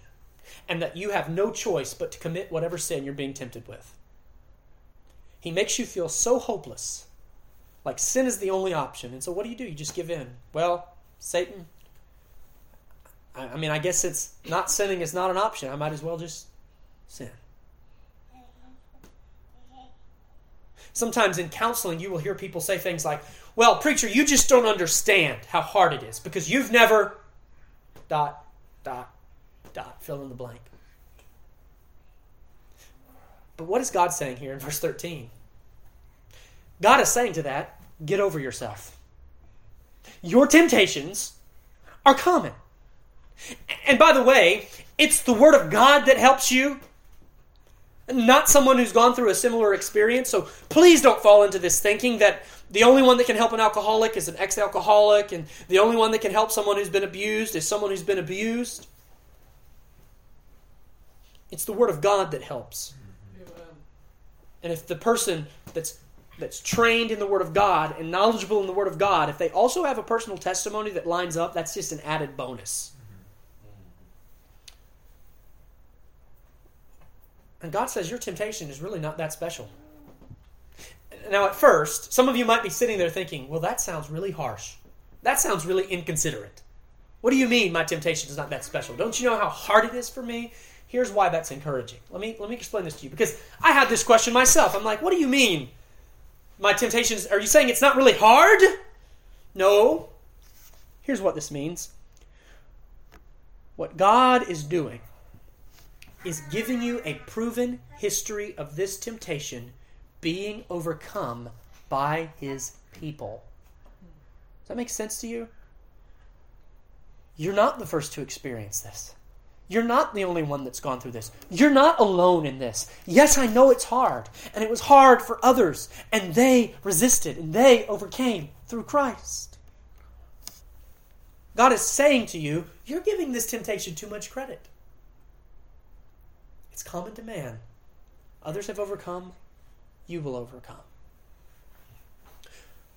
and that you have no choice but to commit whatever sin you're being tempted with. He makes you feel so hopeless like sin is the only option. And so what do you do? You just give in. Well, Satan, I, I mean, I guess it's not sinning is not an option. I might as well just sin. Sometimes in counseling, you will hear people say things like, Well, preacher, you just don't understand how hard it is because you've never. dot, dot, dot, fill in the blank. But what is God saying here in verse 13? God is saying to that, Get over yourself. Your temptations are common. And by the way, it's the Word of God that helps you not someone who's gone through a similar experience. So please don't fall into this thinking that the only one that can help an alcoholic is an ex alcoholic, and the only one that can help someone who's been abused is someone who's been abused. It's the Word of God that helps. And if the person that's that's trained in the Word of God and knowledgeable in the Word of God, if they also have a personal testimony that lines up, that's just an added bonus. And God says your temptation is really not that special. Now, at first, some of you might be sitting there thinking, well, that sounds really harsh. That sounds really inconsiderate. What do you mean my temptation is not that special? Don't you know how hard it is for me? Here's why that's encouraging. Let me, let me explain this to you because I had this question myself. I'm like, what do you mean my temptations? Are you saying it's not really hard? No. Here's what this means. What God is doing is giving you a proven history of this temptation being overcome by his people. Does that make sense to you? You're not the first to experience this. You're not the only one that's gone through this. You're not alone in this. Yes, I know it's hard, and it was hard for others, and they resisted, and they overcame through Christ. God is saying to you, you're giving this temptation too much credit. It's common to man. Others have overcome, you will overcome.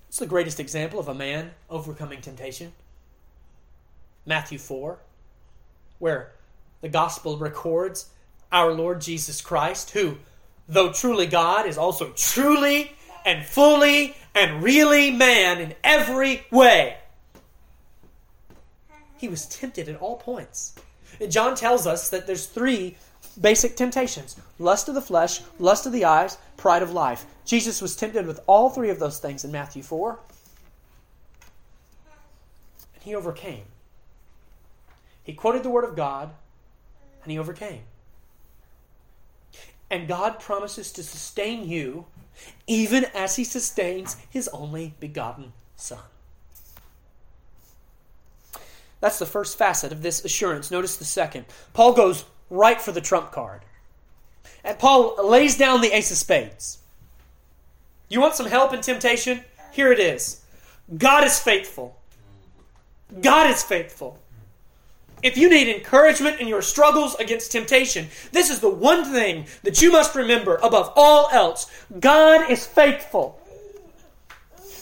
It's the greatest example of a man overcoming temptation. Matthew 4, where the gospel records our Lord Jesus Christ, who, though truly God, is also truly and fully and really man in every way. He was tempted at all points. John tells us that there's three basic temptations lust of the flesh, lust of the eyes, pride of life. Jesus was tempted with all three of those things in Matthew 4. And he overcame. He quoted the Word of God, and he overcame. And God promises to sustain you even as he sustains his only begotten Son. That's the first facet of this assurance. Notice the second. Paul goes right for the trump card. And Paul lays down the ace of spades. You want some help in temptation? Here it is God is faithful. God is faithful. If you need encouragement in your struggles against temptation, this is the one thing that you must remember above all else God is faithful.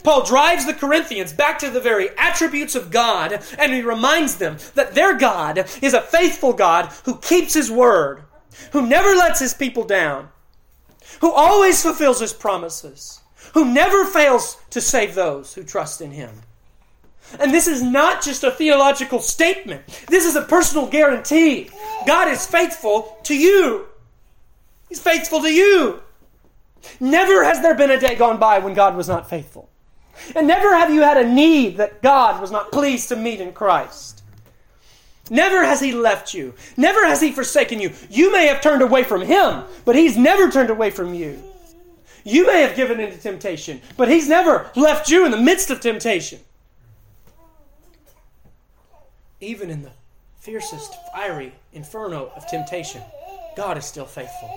Paul drives the Corinthians back to the very attributes of God, and he reminds them that their God is a faithful God who keeps his word, who never lets his people down, who always fulfills his promises, who never fails to save those who trust in him. And this is not just a theological statement. This is a personal guarantee. God is faithful to you. He's faithful to you. Never has there been a day gone by when God was not faithful. And never have you had a need that God was not pleased to meet in Christ. Never has He left you. Never has He forsaken you. You may have turned away from Him, but He's never turned away from you. You may have given into temptation, but He's never left you in the midst of temptation. Even in the fiercest, fiery inferno of temptation, God is still faithful.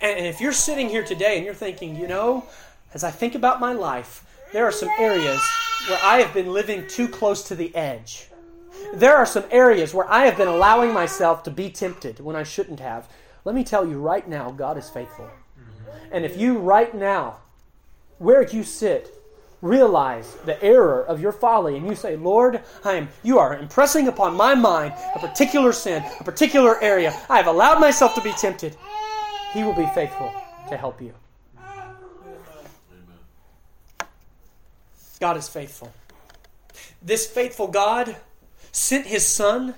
And if you're sitting here today and you're thinking, you know, as I think about my life, there are some areas where I have been living too close to the edge. There are some areas where I have been allowing myself to be tempted when I shouldn't have. Let me tell you right now, God is faithful. And if you right now, where you sit, realize the error of your folly and you say, Lord, I am you are impressing upon my mind a particular sin, a particular area. I have allowed myself to be tempted. He will be faithful to help you. God is faithful. This faithful God sent his Son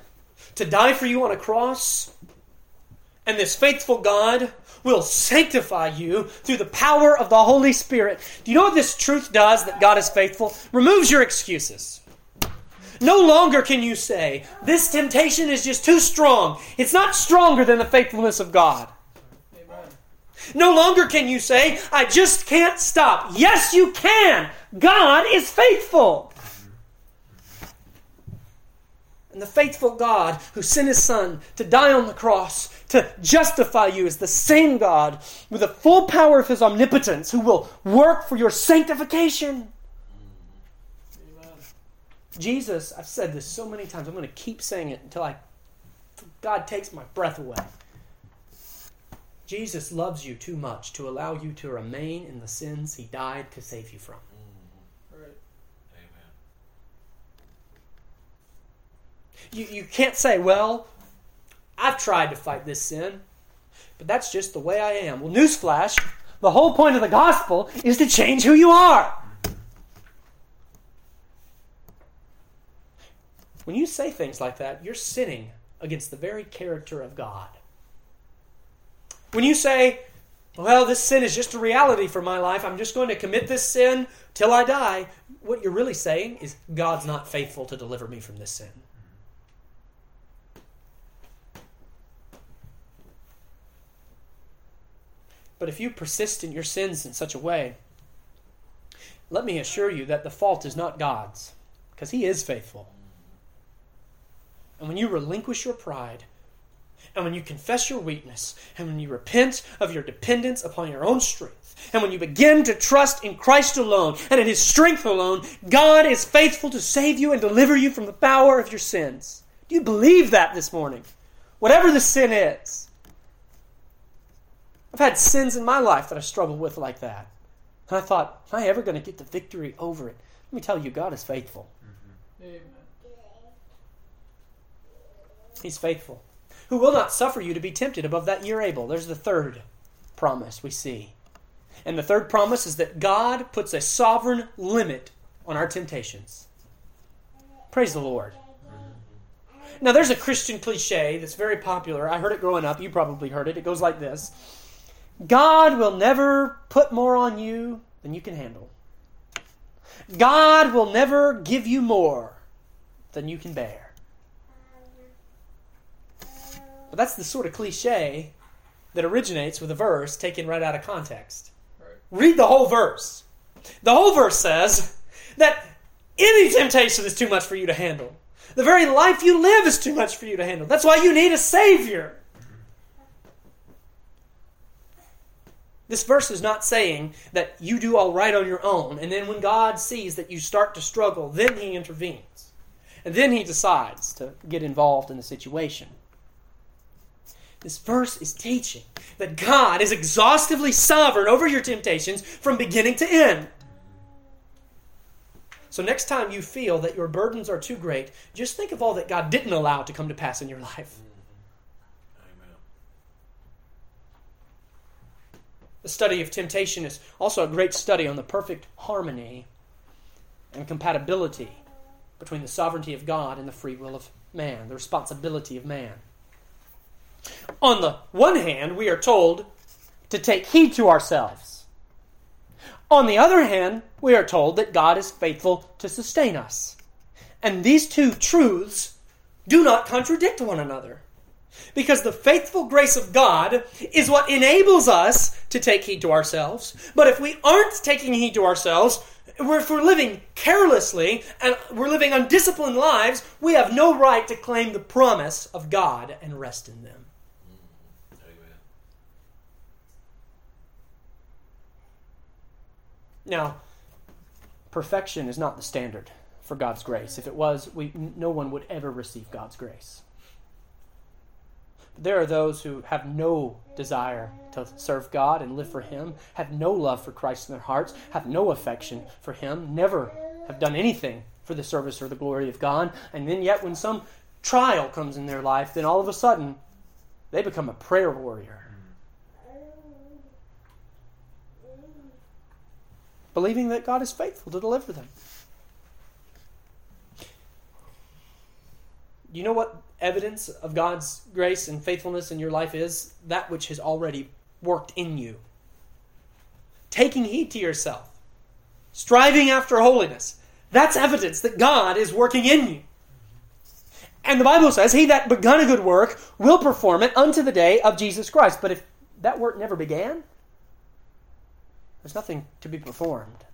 to die for you on a cross. And this faithful God will sanctify you through the power of the Holy Spirit. Do you know what this truth does that God is faithful? Removes your excuses. No longer can you say, This temptation is just too strong. It's not stronger than the faithfulness of God. No longer can you say, I just can't stop. Yes, you can. God is faithful. And the faithful God who sent his Son to die on the cross to justify you is the same God with the full power of his omnipotence who will work for your sanctification. Amen. Jesus, I've said this so many times, I'm going to keep saying it until I God takes my breath away. Jesus loves you too much to allow you to remain in the sins he died to save you from. You, you can't say, well, I've tried to fight this sin, but that's just the way I am. Well, newsflash the whole point of the gospel is to change who you are. When you say things like that, you're sinning against the very character of God. When you say, well, this sin is just a reality for my life, I'm just going to commit this sin till I die, what you're really saying is God's not faithful to deliver me from this sin. But if you persist in your sins in such a way, let me assure you that the fault is not God's, because He is faithful. And when you relinquish your pride, and when you confess your weakness, and when you repent of your dependence upon your own strength, and when you begin to trust in Christ alone and in His strength alone, God is faithful to save you and deliver you from the power of your sins. Do you believe that this morning? Whatever the sin is. I've had sins in my life that I struggled with like that. And I thought, am I ever going to get the victory over it? Let me tell you, God is faithful. Mm-hmm. He's faithful. Who will not suffer you to be tempted above that you're able. There's the third promise we see. And the third promise is that God puts a sovereign limit on our temptations. Praise the Lord. Now, there's a Christian cliche that's very popular. I heard it growing up. You probably heard it. It goes like this God will never put more on you than you can handle. God will never give you more than you can bear. But that's the sort of cliche that originates with a verse taken right out of context. Right. Read the whole verse. The whole verse says that any temptation is too much for you to handle. The very life you live is too much for you to handle. That's why you need a Savior. This verse is not saying that you do all right on your own, and then when God sees that you start to struggle, then He intervenes. And then He decides to get involved in the situation. This verse is teaching that God is exhaustively sovereign over your temptations from beginning to end. So, next time you feel that your burdens are too great, just think of all that God didn't allow to come to pass in your life. The study of temptation is also a great study on the perfect harmony and compatibility between the sovereignty of God and the free will of man, the responsibility of man. On the one hand, we are told to take heed to ourselves. On the other hand, we are told that God is faithful to sustain us. And these two truths do not contradict one another. Because the faithful grace of God is what enables us to take heed to ourselves. But if we aren't taking heed to ourselves, if we're living carelessly and we're living undisciplined lives, we have no right to claim the promise of God and rest in them. Now, perfection is not the standard for God's grace. If it was, we, no one would ever receive God's grace. There are those who have no desire to serve God and live for Him, have no love for Christ in their hearts, have no affection for Him, never have done anything for the service or the glory of God. And then, yet, when some trial comes in their life, then all of a sudden they become a prayer warrior. Believing that God is faithful to deliver them. You know what evidence of God's grace and faithfulness in your life is? That which has already worked in you. Taking heed to yourself, striving after holiness. That's evidence that God is working in you. And the Bible says, He that begun a good work will perform it unto the day of Jesus Christ. But if that work never began, there's nothing to be performed.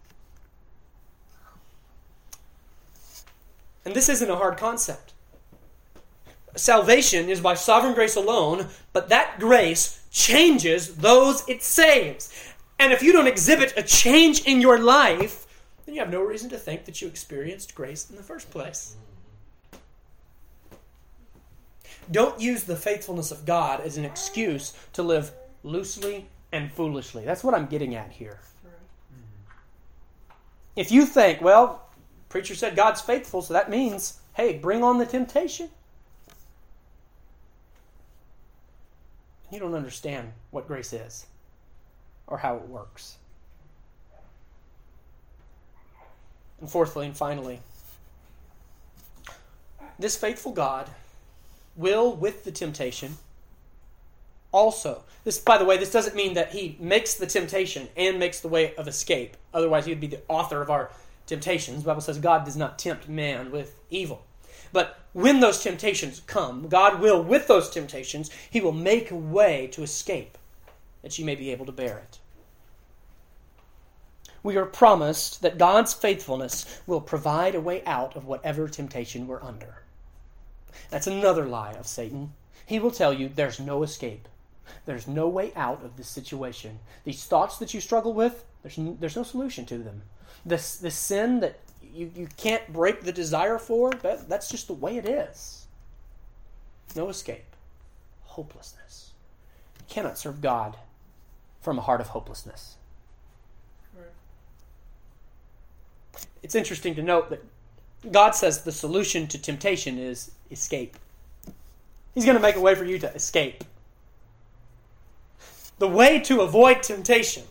And this isn't a hard concept. Salvation is by sovereign grace alone, but that grace changes those it saves. And if you don't exhibit a change in your life, then you have no reason to think that you experienced grace in the first place. Don't use the faithfulness of God as an excuse to live loosely and foolishly. That's what I'm getting at here. If you think, well, preacher said God's faithful, so that means, hey, bring on the temptation. You don't understand what grace is or how it works. And fourthly and finally, this faithful God will, with the temptation, also. This, by the way, this doesn't mean that he makes the temptation and makes the way of escape. Otherwise, he would be the author of our temptations. The Bible says God does not tempt man with evil. But when those temptations come, God will, with those temptations, he will make a way to escape that you may be able to bear it. We are promised that God's faithfulness will provide a way out of whatever temptation we're under. That's another lie of Satan. He will tell you there's no escape. There's no way out of this situation. These thoughts that you struggle with, there's, there's no solution to them. This, this sin that you, you can't break the desire for, that, that's just the way it is. No escape. Hopelessness. You cannot serve God from a heart of hopelessness. It's interesting to note that God says the solution to temptation is escape. He's going to make a way for you to escape. The way to avoid temptation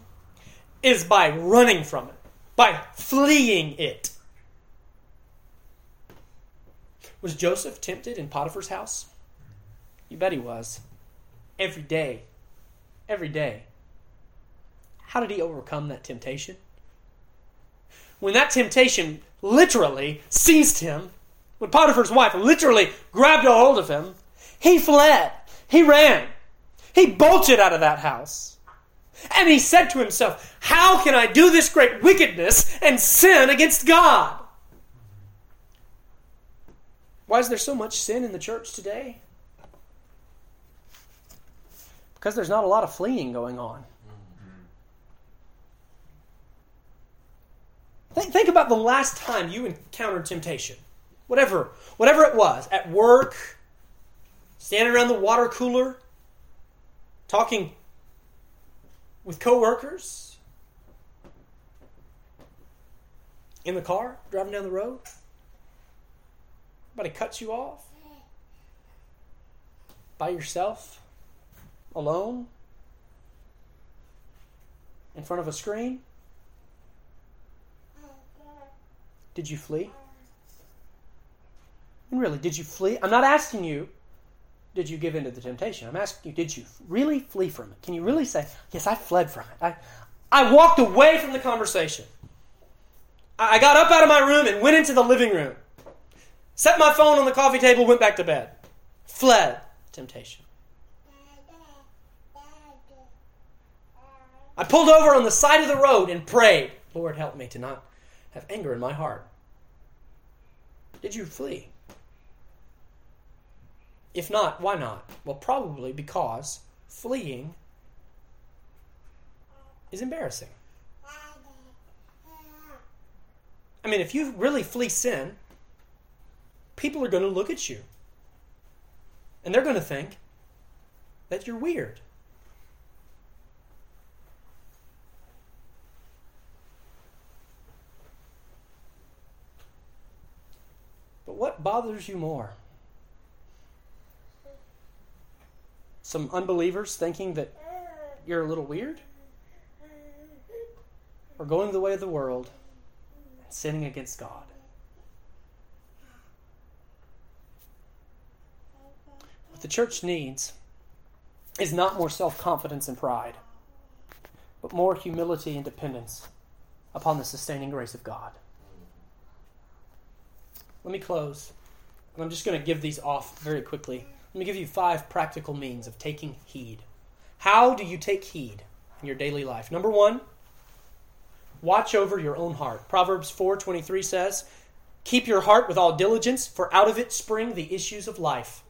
is by running from it, by fleeing it. Was Joseph tempted in Potiphar's house? You bet he was. Every day. Every day. How did he overcome that temptation? When that temptation literally seized him, when Potiphar's wife literally grabbed a hold of him, he fled. He ran. He bolted out of that house. And he said to himself, How can I do this great wickedness and sin against God? Why is there so much sin in the church today? Because there's not a lot of fleeing going on. Think, about the last time you encountered temptation. Whatever, whatever it was, at work, standing around the water cooler, talking with coworkers, in the car, driving down the road. Somebody cuts you off. By yourself, alone, in front of a screen. Did you flee? And really, did you flee? I'm not asking you, did you give in to the temptation? I'm asking you, did you really flee from it? Can you really say, yes, I fled from it? I, I walked away from the conversation. I got up out of my room and went into the living room. Set my phone on the coffee table, went back to bed. Fled temptation. I pulled over on the side of the road and prayed, Lord, help me to not have anger in my heart. Did you flee? If not, why not? Well, probably because fleeing is embarrassing. I mean, if you really flee sin, people are going to look at you. And they're going to think that you're weird. But what bothers you more? Some unbelievers thinking that you're a little weird? Or going the way of the world and sinning against God? The church needs is not more self confidence and pride, but more humility and dependence upon the sustaining grace of God. Let me close. I'm just going to give these off very quickly. Let me give you five practical means of taking heed. How do you take heed in your daily life? Number one, watch over your own heart. Proverbs 4:23 says, "Keep your heart with all diligence, for out of it spring the issues of life."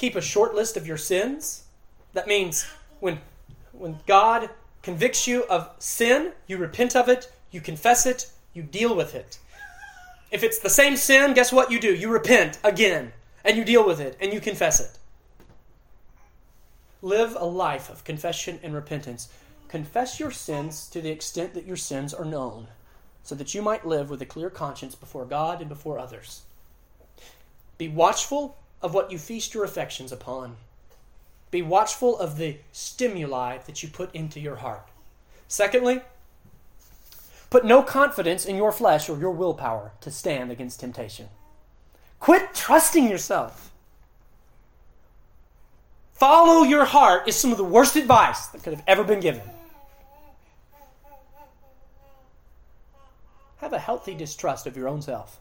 Keep a short list of your sins. That means when when God convicts you of sin, you repent of it, you confess it, you deal with it. If it's the same sin, guess what you do? You repent again, and you deal with it, and you confess it. Live a life of confession and repentance. Confess your sins to the extent that your sins are known, so that you might live with a clear conscience before God and before others. Be watchful of what you feast your affections upon. Be watchful of the stimuli that you put into your heart. Secondly, put no confidence in your flesh or your willpower to stand against temptation. Quit trusting yourself. Follow your heart is some of the worst advice that could have ever been given. Have a healthy distrust of your own self.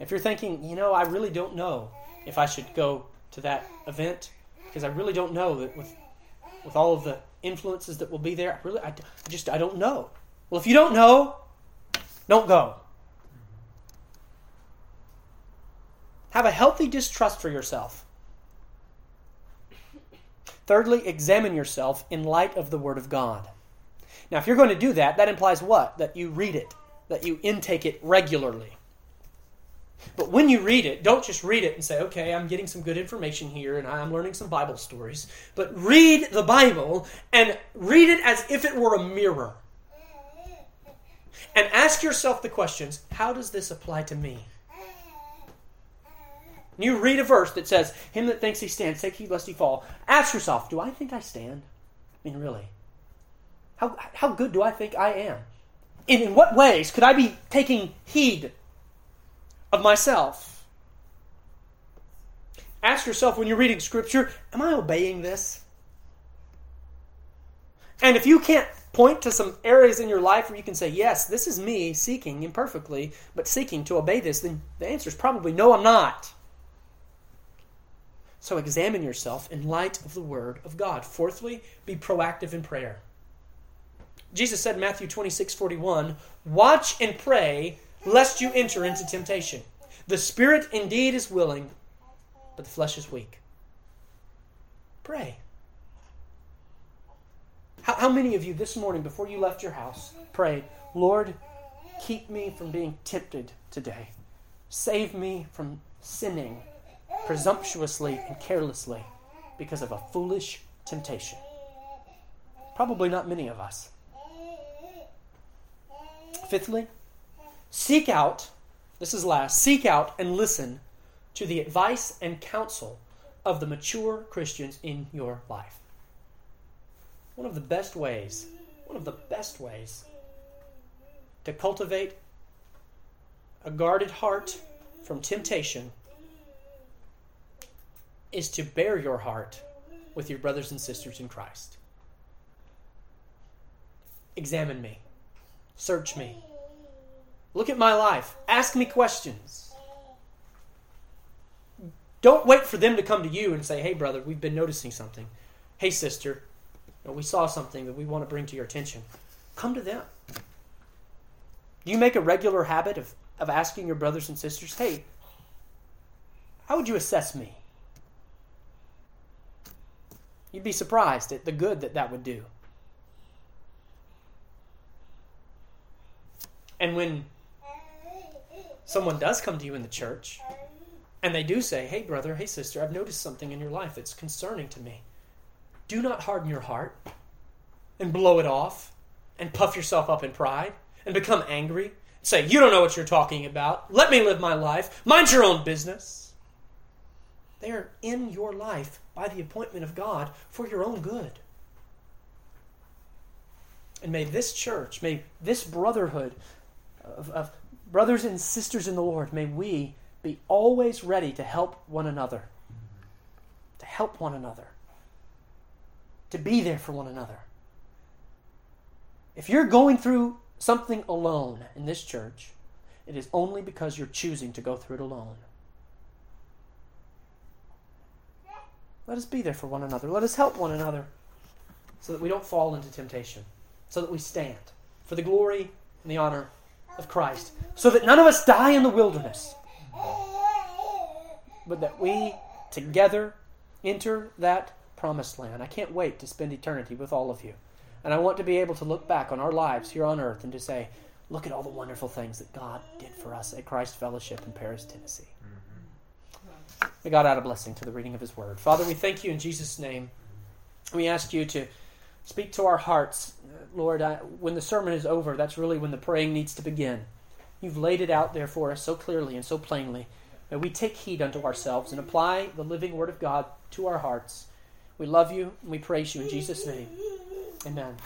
If you're thinking, you know, I really don't know if I should go to that event because I really don't know that with with all of the influences that will be there, I really I, I just I don't know. Well, if you don't know, don't go. Have a healthy distrust for yourself. Thirdly, examine yourself in light of the Word of God. Now, if you're going to do that, that implies what? That you read it, that you intake it regularly. But when you read it, don't just read it and say, okay, I'm getting some good information here and I'm learning some Bible stories. But read the Bible and read it as if it were a mirror. And ask yourself the questions how does this apply to me? You read a verse that says, Him that thinks he stands, take heed lest he fall. Ask yourself, do I think I stand? I mean, really? How, how good do I think I am? And in what ways could I be taking heed of myself. Ask yourself when you're reading Scripture, am I obeying this? And if you can't point to some areas in your life where you can say, yes, this is me seeking imperfectly, but seeking to obey this, then the answer is probably no, I'm not. So examine yourself in light of the Word of God. Fourthly, be proactive in prayer. Jesus said in Matthew 26 41, Watch and pray lest you enter into temptation. The spirit indeed is willing, but the flesh is weak. Pray. How, how many of you this morning, before you left your house, prayed, Lord, keep me from being tempted today? Save me from sinning presumptuously and carelessly because of a foolish temptation. Probably not many of us. Fifthly, Seek out, this is last, seek out and listen to the advice and counsel of the mature Christians in your life. One of the best ways, one of the best ways to cultivate a guarded heart from temptation is to bare your heart with your brothers and sisters in Christ. Examine me, search me, Look at my life. Ask me questions. Don't wait for them to come to you and say, hey, brother, we've been noticing something. Hey, sister, we saw something that we want to bring to your attention. Come to them. Do you make a regular habit of, of asking your brothers and sisters, hey, how would you assess me? You'd be surprised at the good that that would do. And when someone does come to you in the church and they do say, Hey, brother, hey, sister, I've noticed something in your life that's concerning to me. Do not harden your heart and blow it off and puff yourself up in pride and become angry. Say, You don't know what you're talking about. Let me live my life. Mind your own business. They are in your life by the appointment of God for your own good. And may this church, may this brotherhood of, of brothers and sisters in the Lord, may we be always ready to help one another. To help one another. To be there for one another. If you're going through something alone in this church, it is only because you're choosing to go through it alone. Let us be there for one another. Let us help one another so that we don't fall into temptation, so that we stand for the glory and the honor of Christ, so that none of us die in the wilderness, but that we together enter that promised land. I can't wait to spend eternity with all of you. And I want to be able to look back on our lives here on earth and to say, look at all the wonderful things that God did for us at Christ Fellowship in Paris, Tennessee. Mm-hmm. May God add a blessing to the reading of His Word. Father, we thank you in Jesus' name. We ask you to speak to our hearts. Lord, I, when the sermon is over, that's really when the praying needs to begin. You've laid it out there for us so clearly and so plainly. May we take heed unto ourselves and apply the living Word of God to our hearts. We love you and we praise you in Jesus' name. Amen.